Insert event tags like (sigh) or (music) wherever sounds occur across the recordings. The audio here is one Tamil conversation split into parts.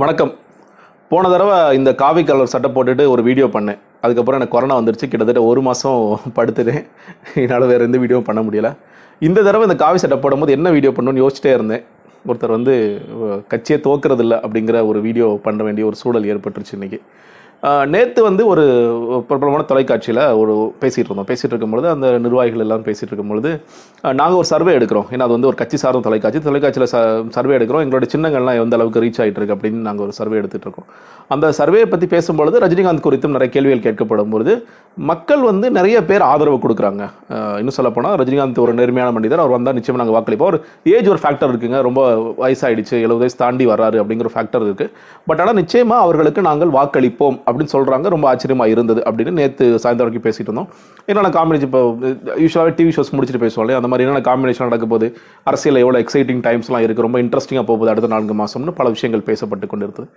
வணக்கம். போன தடவை இந்த காவி கலர் சட்டை போட்டுட்டு ஒரு வீடியோ பண்ணேன். அதுக்கப்புறம் எனக்கு கொரோனா வந்துருச்சு. கிட்டத்தட்ட ஒரு மாதம் படுத்துட்டேன் என்னால் வேறு எந்த வீடியோ பண்ண முடியல. இந்த தடவை இந்த காவி சட்டை போடும்போது என்ன வீடியோ பண்ணணும்னு யோசிச்சிட்டே இருந்தேன். ஒருத்தர் வந்து கட்சியை தோக்குறதில்ல அப்படிங்கிற ஒரு வீடியோ பண்ண வேண்டிய ஒரு சூழல் ஏற்பட்டுருச்சு இன்றைக்கி நேற்று வந்து ஒரு பிரபலமான தொலைக்காட்சியில் ஒரு பேசிகிட்டு இருந்தோம். பேசிகிட்டு இருக்கும்பொழுது அந்த நிர்வாகிகள் எல்லாம் பேசிகிட்டு இருக்கும்பொழுது நாங்கள் ஒரு சர்வே எடுக்கிறோம். ஏன்னா அது வந்து ஒரு கட்சி சார்ந்த தொலைக்காட்சி. தொலைக்காட்சியில் ச சர்வே எடுக்கிறோம். எங்களோட சின்னங்கள்லாம் எந்த அளவுக்கு ரீச் ஆகிட்டு இருக்கு அப்படின்னு நாங்கள் ஒரு சர்வே எடுத்துகிட்டு இருக்கோம். அந்த சர்வேயை பற்றி பேசும்பொழுது ரஜினிகாந்த் குறித்தும் நிறைய கேள்விகள் கேட்கப்படும் பொழுது மக்கள் வந்து நிறைய பேர் ஆதரவு கொடுக்குறாங்க. இன்னும் சொல்லப்போனால் ரஜினிகாந்த் ஒரு நேர்மையான மனிதர். அவர் வந்தால் நிச்சயமாக நாங்கள் வாக்களிப்போம். ஒரு ஏஜ் ஒரு ஃபேக்டர் இருக்குங்க. ரொம்ப வயசாயிடுச்சு. எழுபது வயசு தாண்டி வர்றாரு அப்படிங்கிற ஃபேக்டர் இருக்குது பட் ஆனால் நிச்சயமாக அவர்களுக்கு நாங்கள் வாக்களிப்போம் அப்படின்னு சொல்கிறாங்க ரொம்ப ஆச்சரியமாக இருந்தது அப்படின்னு நேற்று சாயந்தரம் வரைக்கும் பேசிகிட்டு இருந்தோம். என்னென்ன காம்பினேஷன் இப்போ யூஸ்வலாகவே டிவி ஷோஸ் முடிச்சுட்டு பேசுவோம் அந்த மாதிரி என்னென்ன காம்பினேஷன் நடக்க போது அரசியல் எவ்வளோ எக்ஸைட்டிங் டைம்ஸ்லாம் இருக்குது ரொம்ப இன்ட்ரெஸ்டிங்காக போகுது அடுத்த நான்கு மாதம்னு பல விஷயங்கள் பேசப்பட்டு கொண்டு கொண்டிருந்தது.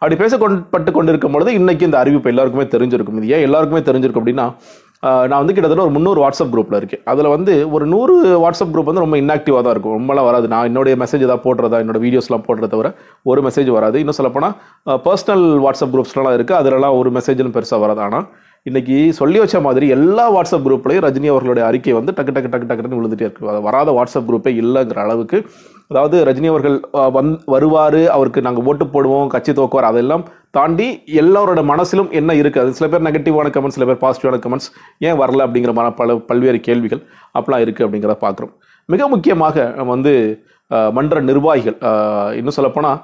அப்படி பேசப்பட்டு கொண்டிருக்கும் பொழுது இன்றைக்கி இந்த அறிவிப்பு எல்லாருக்குமே தெரிஞ்சிருக்கும். இது ஏன் எல்லாருக்குமே தெரிஞ்சிருக்கும் அப்படின்னா நான் வந்து கிட்டத்தட்ட ஒரு முந்நூறு வாட்ஸ்அப் குரூப்பில் இருக்கேன். அதில் வந்து ஒரு நூறு வாட்ஸ்அப் குரூப் வந்து ரொம்ப இன்ஆக்டிவாக தான் இருக்கும். ரொம்பலாம் வராது. நான் என்னுடைய மெசேஜ் ஏதாவது போடுறதா என்னோட வீடியோஸ்லாம் போடுறத தவிர ஒரு மெசேஜ் வராது. இன்னும் சொல்லப்போனால் பர்சனல் வாட்ஸ்அப் குரூப்ஸ்லாம் இருக்குது அதிலலாம் ஒரு மெசேஜ்னு பெருசாக வராது. ஆனால் இன்னைக்கு சொல்லி வச்ச மாதிரி எல்லா வாட்ஸ்அப் குரூப்லையும் ரஜினி அவர்களுடைய அறிக்கை வந்து டக்கு டக்கு டக்கு டக்குன்னு விழுந்துட்டே இருக்கு. வராத வாட்ஸ்அப் குரூப்பே இல்லைங்கிற அளவுக்கு அதாவது ரஜினி அவர்கள் வந் வருவார் அவருக்கு நாங்கள் ஓட்டு போடுவோம் கட்சி தோக்குவார் அதெல்லாம் தாண்டி எல்லாரோட மனசிலும் என்ன இருக்குது அது சில பேர் நெகட்டிவான கமெண்ட்ஸ் சில பேர் பாசிட்டிவான கமெண்ட்ஸ் ஏன் வரல அப்படிங்கிற மாதிரி பல பல்வேறு கேள்விகள் அப்படிலாம் இருக்குது அப்படிங்கிறத பார்க்குறோம். மிக முக்கியமாக நம்ம வந்து மன்ற நிர்வாகிகள் இன்னும் சொல்லப்போனால்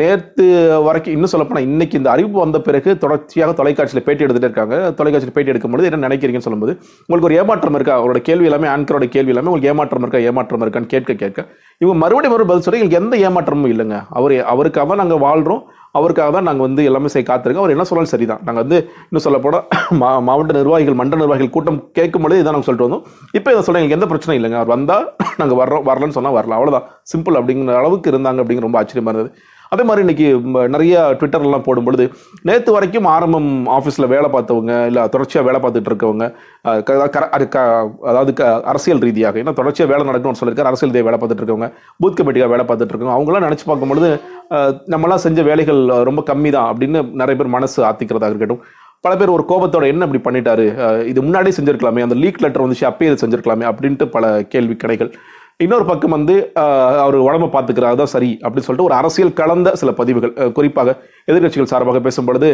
நேற்று வரைக்கும் இன்னும் சொல்லப்போனால் இன்றைக்கி இந்த அறிவிப்பு வந்த பிறகு தொடர்ச்சியாக தொலைக்காட்சியில் பேட்டி எடுத்துகிட்டே இருக்காங்க. தொலைக்காட்சியில் பேட்டி எடுக்கும்போது என்ன நினைக்கிறீங்கன்னு சொல்லும்போது உங்களுக்கு ஒரு ஏமாற்றம் இருக்கா? அவரோட கேள்வி எல்லாமே ஆன்கரோட கேள்வி எல்லாமே உங்களுக்கு ஏமாற்றம் இருக்கா ஏமாற்றம் இருக்கான்னு கேட்க கேட்க. இவங்க மறுபடியும் மறுபடியும் பதில் சொல்லி எங்களுக்கு எந்த ஏமாற்றமும் இல்லைங்க. அவர் அவருக்காக நாங்கள் வாழ்கிறோம் அவருக்காக தான் நாங்கள் வந்து எல்லாமே செய்ய காத்திருக்கோம். அவர் என்ன சொன்னாலும் சரிதான். நாங்கள் வந்து இன்னும் சொல்ல போனால் (coughs) மா மாவட்ட நிர்வாகிகள் மண்டல நிர்வாகிகள் கூட்டம் கேட்கும்போது இதான் நாங்கள் சொல்லிட்டு வந்தோம். இப்போ இதை சொல்ல எங்களுக்கு எந்த பிரச்சனையும் இல்லைங்க. அவர் வந்தால் நாங்கள் வர்றோம் வரலன்னு சொன்னால் வரல அவ்வளோதான் சிம்பிள் அப்படிங்கிற அளவுக்கு இருந்தாங்க அப்படிங்கிற ரொம்ப ஆச்சரியமா இருந்தது. அதே மாதிரி இன்னைக்கு நிறைய ட்விட்டர்லாம் போடும்பொழுது நேற்று வரைக்கும் ஆரம்பம் ஆஃபீஸில் வேலை பார்த்தவங்க இல்லை தொடர்ச்சியாக வேலை பார்த்துட்டு இருக்கவங்க க- அது க- அதாவது க- அரசியல் ரீதியாக ஏன்னா தொடர்ச்சியாக வேலை நடக்கணும்னு சொல்லியிருக்காரு அரசியல் ரீதியாக வேலை பார்த்துட்டு இருக்கவங்க பூத் கமிட்டியாக வேலை பார்த்துட்டு இருக்கவங்க அவங்களாம் நினச்சி பார்க்கும்பொழுது நம்மளாம் செஞ்ச வேலைகள் ரொம்ப கம்மி தான் அப்படின்னு நிறைய பேர் மனசு ஆத்திக்கிறதாக இருக்கட்டும். பல பேர் ஒரு கோபத்தோட என்ன இப்படி பண்ணிட்டாரு? இது முன்னாடியே செஞ்சிருக்கலாமே அந்த லீக் லெட்டர் வந்துச்சு அப்பயே இதை செஞ்சிருக்கலாமே அப்படின்ட்டு பல கேள்வி கடைகள் இன்னொரு பக்கம் வந்து அவர் உடம்ப பார்த்துக்கிறாரு தான் சரி அப்படின்னு சொல்லிட்டு ஒரு அரசியல் கலந்த சில பதிவுகள் குறிப்பாக எதிர்க்கட்சிகள் சார்பாக பேசும்பொழுது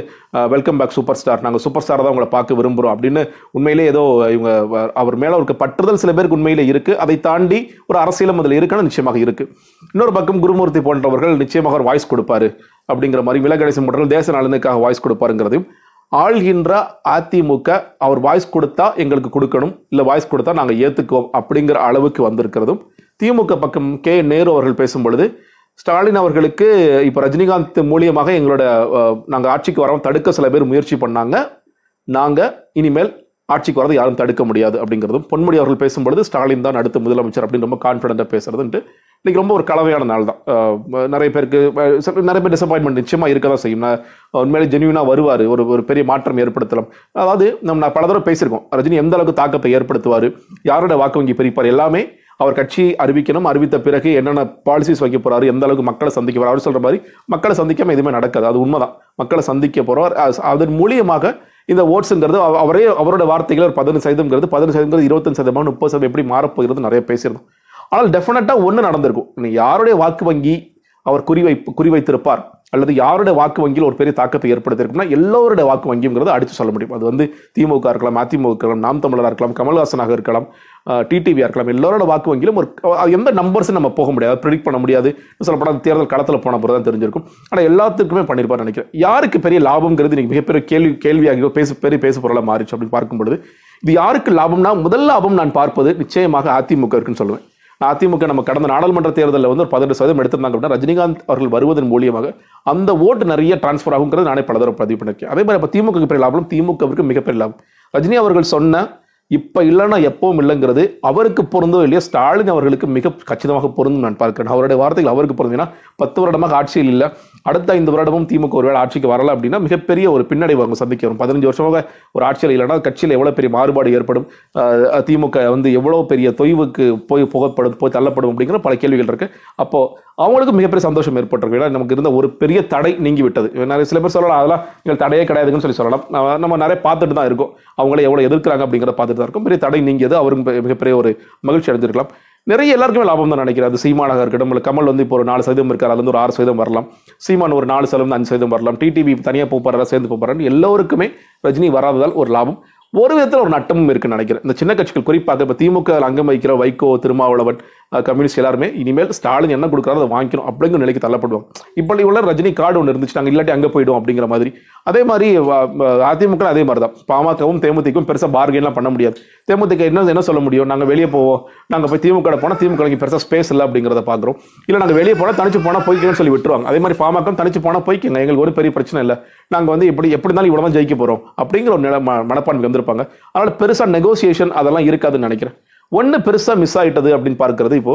வெல்கம் பேக் சூப்பர் ஸ்டார் நாங்கள் சூப்பர் ஸ்டார் தான் உங்களை பார்க்க விரும்புகிறோம் அப்படின்னு உண்மையிலே ஏதோ இவங்க அவர் மேலே அவருக்கு பற்றுதல் சில பேருக்கு உண்மையிலே இருக்குது அதை தாண்டி ஒரு அரசியலும் அதில் இருக்குன்னு நிச்சயமாக இருக்குது இன்னொரு பக்கம் குருமூர்த்தி போன்றவர்கள் நிச்சயமாக ஒரு வாய்ஸ் கொடுப்பாரு அப்படிங்கிற மாதிரி விலகடைசி முறையில் தேச நலனுக்காக வாய்ஸ் கொடுப்பாருங்கிறதையும் ஆள்கின்ற அதிமுக அவர் வாய்ஸ் கொடுத்தா எங்களுக்கு கொடுக்கணும் இல்லை வாய்ஸ் கொடுத்தா நாங்கள் ஏற்றுக்குவோம் அப்படிங்கிற அளவுக்கு வந்திருக்கிறதும் திமுக பக்கம் கே நேரு அவர்கள் பேசும் பொழுது ஸ்டாலின் அவர்களுக்கு இப்போ ரஜினிகாந்த் மூலியமாக எங்களோட நாங்கள் ஆட்சிக்கு வரோம் தடுக்க சில பேர் முயற்சி பண்ணாங்க. நாங்கள் இனிமேல் ஆட்சிக்கு வரதை யாரும் தடுக்க முடியாது அப்படிங்கிறதும் பொன்முடி அவர்கள் பேசும்பொழுது ஸ்டாலின் தான் அடுத்த முதலமைச்சர் அப்படின்னு ரொம்ப கான்ஃபிடென்ட்டாக பேசுறதுன்ட்டு இன்னைக்கு ரொம்ப ஒரு கலவையான நாள் தான். நிறைய பேருக்கு நிறைய பேர் டிசப்பாயின்மெண்ட் நிச்சயமாக இருக்க தான் செய்யும். நான் உண்மையிலே ஜென்யூனாக வருவார். ஒரு ஒரு பெரிய மாற்றம் ஏற்படுத்தலாம். அதாவது நம்ம நான் பல தடவை பேசியிருக்கோம். ரஜினி எந்த அளவுக்கு தாக்கத்தை ஏற்படுத்துவார் யாரோட வாக்கு வங்கி பிரிப்பார் எல்லாமே அவர் கட்சி அறிவிக்கணும் அறிவித்த பிறகு என்னென்ன பாலிசிஸ் வைக்க போறாரு எந்த அளவுக்கு மக்களை சந்திக்க போறாரு அவர் சொல்ற மாதிரி மக்களை சந்திக்காம எதுவுமே நடக்காது. அது உண்மைதான். மக்களை சந்திக்க போகிறார் அதன் மூலியமாக இந்த ஓட்ஸுங்கிறது அவரே அவரோட வார்த்தைகள் ஒரு பதினஞ்சு சதவீதம்ங்கிறது பதினஞ்சு சதவீதம் இருபத்தஞ்சு சதவீதம் முப்பது சதவீதம் எப்படி மாறப்போகிறது நிறைய பேசியிருந்தோம். ஆனால் டெஃபினட்டாக ஒன்று நடந்திருக்கும். யாருடைய வாக்கு வங்கி அவர் குறிவை குறிவைத்திருப்பார் அல்லது யாருடைய வாக்கு வங்கியில் ஒரு பெரிய தாக்கத்தை ஏற்படுத்தியிருக்கும்னா எல்லோருடைய வாக்கு வங்கிங்கிறத அடித்து சொல்ல முடியும். அது வந்து திமுக இருக்கலாம் அதிமுக இருக்கலாம் நாம் தமிழராக இருக்கலாம் கமல்ஹாசனாக இருக்கலாம் டிடிவியாக இருக்கலாம் எல்லோரோட வாக்கு வங்கியிலும் ஒரு எந்த நம்பர்ஸ் நம்ம போக முடியாது. ப்ரிடிக்ட் பண்ண முடியாது. சொல்லப்படாத தேர்தல் களத்தில் போன போது தான் தெரிஞ்சிருக்கும். ஆனால் எல்லாத்துக்குமே பண்ணியிருப்பார் நினைக்கிறேன். யாருக்கு பெரிய லாபம்ங்கிறது இன்னைக்கு மிகப்பெரிய கேள்வி கேள்வியாக பேச பெரிய பேச பொருளாக மாறிச்சு அப்படின்னு பார்க்கும்பொழுது இது யாருக்கு லாபம்னா முதல் லாபம் நான் பார்ப்பது நிச்சயமாக அதிமுக இருக்குன்னு சொல்லுவேன். அதிமுக நம்ம கடந்த நாடாளுமன்ற தேர்தலில் வந்து ஒரு பதினெட்டு சதவீதம் எடுத்திருந்தாங்க அப்படின்னா ரஜினிகாந்த் அவர்கள் வருவதன் மூலியமாக அந்த ஓட்டு நிறைய டிரான்ஸ்ஃபர் ஆகுங்கிறது நானே பல தடவை பதிவு பண்ணிருக்கேன் அதே மாதிரி இப்போ திமுக பெரிய லாபம் திமுகவிற்கு மிகப்பெரிய லாபம். ரஜினி அவர்கள் சொன்ன இப்போ இல்லைன்னா எப்பவும் இல்லைங்கிறது அவருக்கு பொருந்தோ இல்லையோ ஸ்டாலின் அவர்களுக்கு மிக கச்சிதமாக பொருந்தும் நான் பார்க்கிறேன். அவருடைய வார்த்தைகள் அவருக்கு பொருந்தும் ஏன்னா பத்து வருடமாக ஆட்சியில் இல்லை. அடுத்த ஐந்து வருடமும் திமுக ஒருவேளை ஆட்சிக்கு வரல அப்படின்னா மிகப்பெரிய ஒரு பின்னடைவு அவங்க சந்திக்க வரும். பதினஞ்சு வருஷமாக ஒரு ஆட்சியில் இல்லைன்னா கட்சியில் எவ்வளோ பெரிய மாறுபாடு ஏற்படும் திமுக வந்து எவ்வளோ பெரிய தொய்வுக்கு போய் புகப்படும் போய் தள்ளப்படும் அப்படிங்கிற பல கேள்விகள் இருக்குது அப்போது அவங்களுக்கு மிகப்பெரிய சந்தோஷம் ஏற்பட்டிருக்கு. ஏன்னா நமக்கு இருந்த ஒரு பெரிய தடை நீங்கி விட்டது நிறைய சில பேர் சொல்லலாம் அதெல்லாம் எங்கள் தடையே கிடையாதுன்னு சொல்லி சொல்லலாம். நம்ம- நிறைய பார்த்துட்டு தான் இருக்கோம். அவங்கள எவ்வளோ எதிர்க்கிறாங்க அப்படிங்கிறத பார்த்து தான் இருக்கும். பெரிய தடை நீங்கியது. அவரும் மிகப்பெரிய ஒரு மகிழ்ச்சி அடைஞ்சிருக்கலாம் நிறைய எல்லாருக்குமே லாபம் தான் நினைக்கிறேன். அது சீமானாக இருக்கட்டும் இல்லை கமல் வந்து இப்போ ஒரு நாலு சதவீதம் இருக்கார் அதுலேருந்து ஒரு ஆறு சதவீதம் வரலாம். சீமான் ஒரு நாலு சதவீதம் அஞ்சு சதவீதம் வரலாம். டிடிவி தனியாக போப்பாரா சேர்ந்து போப்பாரான்னு எல்லோருக்குமே ரஜினி வராததால் ஒரு லாபம். ஒரு விதத்தில் ஒரு நட்டமும் இருக்குன்னு நினைக்கிறேன். இந்த சின்ன கட்சிகள் குறிப்பாக இப்போ திமுக அங்கம் வைக்கிற வைகோ திருமாவளவன் கம்யூனிஸ்ட் எல்லாருமே இனிமேல் ஸ்டாலின் என்ன கொடுக்குறாரோ அதை வாங்கிக்கணும் அப்படிங்கிற நிலைக்கு தள்ளப்படுவாங்க. இப்படி உள்ள ரஜினி கார்டு ஒன்று இருந்துச்சு நாங்கள் இல்லாட்டி அங்கே போயிடும் அப்படிங்கிற மாதிரி. அதே மாதிரி அதிமுக அதே மாதிரி தான் பாமகவும் தேமுதிகவும் பெருசாக பார்கென்லாம் பண்ண முடியாது. தேமுதிக என்ன என்ன சொல்ல முடியும்? நாங்கள் வெளியே போவோம். நாங்கள் போய் திமுக போனால் திமுக பெருசாக ஸ்பேஸ் இல்லை அப்படிங்கிறத பார்க்குறோம். இல்லை நாங்கள் வெளியே போனால் தனிச்சு போனால் போய்க்கணும்னு சொல்லி விட்டுருவாங்க. அதே மாதிரி பாமகம் தனிச்சு போனால் போய்க்கங்க. எங்களுக்கு ஒரு பெரிய பிரச்சனை இல்லை. நாங்கள் வந்து எப்படி எப்படி இருந்தாலும் இவ்வளோ தான் ஜெயிக்க போகிறோம் அப்படிங்கிற ஒரு நில மனப்பான்மை வந்து இருப்பாங்க. அதனால் பெருசாக நெகோசியேஷன் அதெல்லாம் இருக்காதுன்னு நினைக்கிறேன். ஒன்று பெருசாக மிஸ் ஆயிட்டது அப்படின்னு பார்க்கறது இப்போ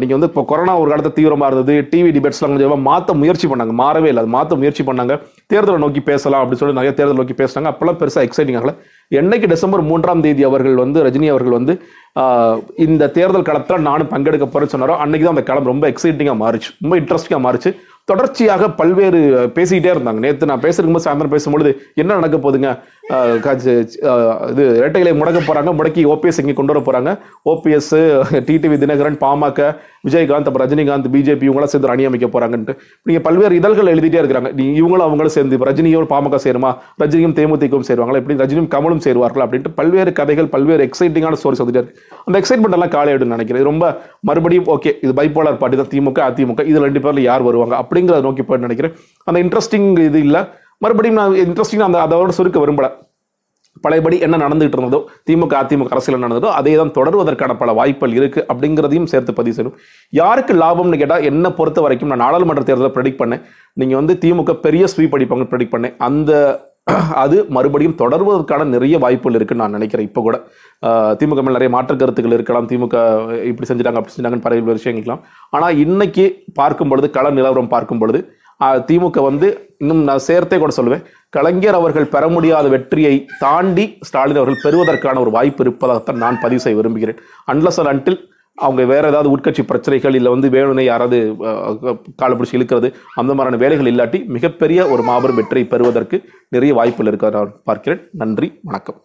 நீங்க வந்து இப்போ கொரோனா ஒரு காலத்துல தீவிரமா இருந்தது டிவி டிபேட்ஸ்லாம் கொஞ்சம் மாற்ற முயற்சி பண்ணாங்க. மாறவே இல்லை. அது மாற்ற முயற்சி பண்ணாங்க. தேர்தலை நோக்கி பேசலாம் அப்படின்னு சொல்லி நிறைய தேர்தல் நோக்கி பேசினாங்க. அப்பெல்லாம் பெருசாக எக்ஸைட்டிங் ஆகல. என்னைக்கு டிசம்பர் மூன்றாம் தேதி அவர்கள் வந்து ரஜினி அவர்கள் வந்து ஆஹ், இந்த தேர்தல் களத்தில் நானும் பங்கெடுக்க போறேன்னு சொன்னாரோ அன்னைக்கு தான் அந்த களம் ரொம்ப எக்ஸைட்டிங்காக மாறிச்சு. ரொம்ப இன்ட்ரெஸ்டிங்காக மாறிச்சு. தொடர்ச்சியாக பல்வேறு பேசிக்கிட்டே இருந்தாங்க. நேற்று நான் பேசுறதுக்கு சாயந்தரம் பேசும்பொழுது என்ன நடக்க போகுதுங்க? இது இரட்டைகளை முடக்க போகிறாங்க முடக்கி ஓபிஎஸ் இங்கே கொண்டு வர போகிறாங்க ஓபிஎஸ் டிடிவி தினகரன் பாமக விஜயகாந்த் அப்புறம் ரஜினிகாந்த் பிஜேபி இவங்களாம் சேர்ந்து அணி அமைக்க போறாங்கன்ட்டு. நீங்க பல்வேறு இதழ்கள் எழுதிட்டே இருக்கிறாங்க நீ இவங்களும் அவங்களும் சேர்ந்து ரஜினியும் பாமக சேருமா? ரஜினியும் தேமுதிகவும் சேருவாங்களா? எப்படி ரஜினியும் கமலும் சேருவார்கள்? அப்படின்ட்டு பல்வேறு கதைகள் பல்வேறு எக்ஸைட்டிங்கான ஸ்டோரிஸ் வந்துட்டே இருக்கு. அந்த எக்ஸைட்மெண்ட் எல்லாம் காலையிடும் நினைக்கிறேன். ரொம்ப மறுபடியும் ஓகே இது பைப்போலார் பார்ட்டி தான் திமுக அதிமுக இது ரெண்டு பேர்ல யார் வருவாங்க? அப்படிங்கிறத நோக்கி போய் நினைக்கிறேன். அந்த இன்ட்ரெஸ்டிங் இது இல்லை. மறுபடியும் நான் இன்ட்ரெஸ்டிங் அந்த அதோட சுருக்க விரும்பலை. பழையபடி என்ன நடந்துகிட்டு இருந்ததோ திமுக அதிமுக அரசியல் நடந்ததோ அதே தான் தொடர்வதற்கான பல வாய்ப்புகள் இருக்கு அப்படிங்கிறதையும் சேர்த்து பதிவு செய்யணும். யாருக்கு லாபம்னு கேட்டால் என்ன பொறுத்த வரைக்கும் நான் நாடாளுமன்ற தேர்தலை ப்ரெடிக்ட் பண்ணேன். நீங்கள் வந்து திமுக பெரிய ஸ்வீப் அடிப்பாங்க ப்ரெடிக்ட் பண்ணேன். அந்த அது மறுபடியும் தொடர்வதற்கான நிறைய வாய்ப்புகள் இருக்குன்னு நான் நினைக்கிறேன் இப்போ கூட. திமுக மேல் நிறைய மாற்று கருத்துக்கள் இருக்கலாம். திமுக இப்படி செஞ்சுட்டாங்க அப்படி செஞ்சாங்கன்னு பல விஷயங்கள்லாம் ஆனால் இன்னைக்கு பார்க்கும் பொழுது கள நிலவரம் பார்க்கும் பொழுது திமுக வந்து இன்னும் நான் சேர்த்தே கூட சொல்லுவேன். கலைஞர் அவர்கள் பெற முடியாத வெற்றியை தாண்டி ஸ்டாலின் அவர்கள் பெறுவதற்கான ஒரு வாய்ப்பு இருப்பதாகத்தான் நான் பதிவு செய்ய விரும்புகிறேன். அன்லஸ் அண்ட் அன்டில் அவங்க வேற ஏதாவது உட்கட்சி பிரச்சனைகள் இல்லை வந்து வேணும்னே யாராவது அஹ், இழுக்கிறது அந்த மாதிரியான வேலைகள் இல்லாட்டி மிகப்பெரிய ஒரு மாபெரும் வெற்றியை பெறுவதற்கு நிறைய வாய்ப்புகள் இருக்கிறார் பார்க்கிறேன். நன்றி வணக்கம்.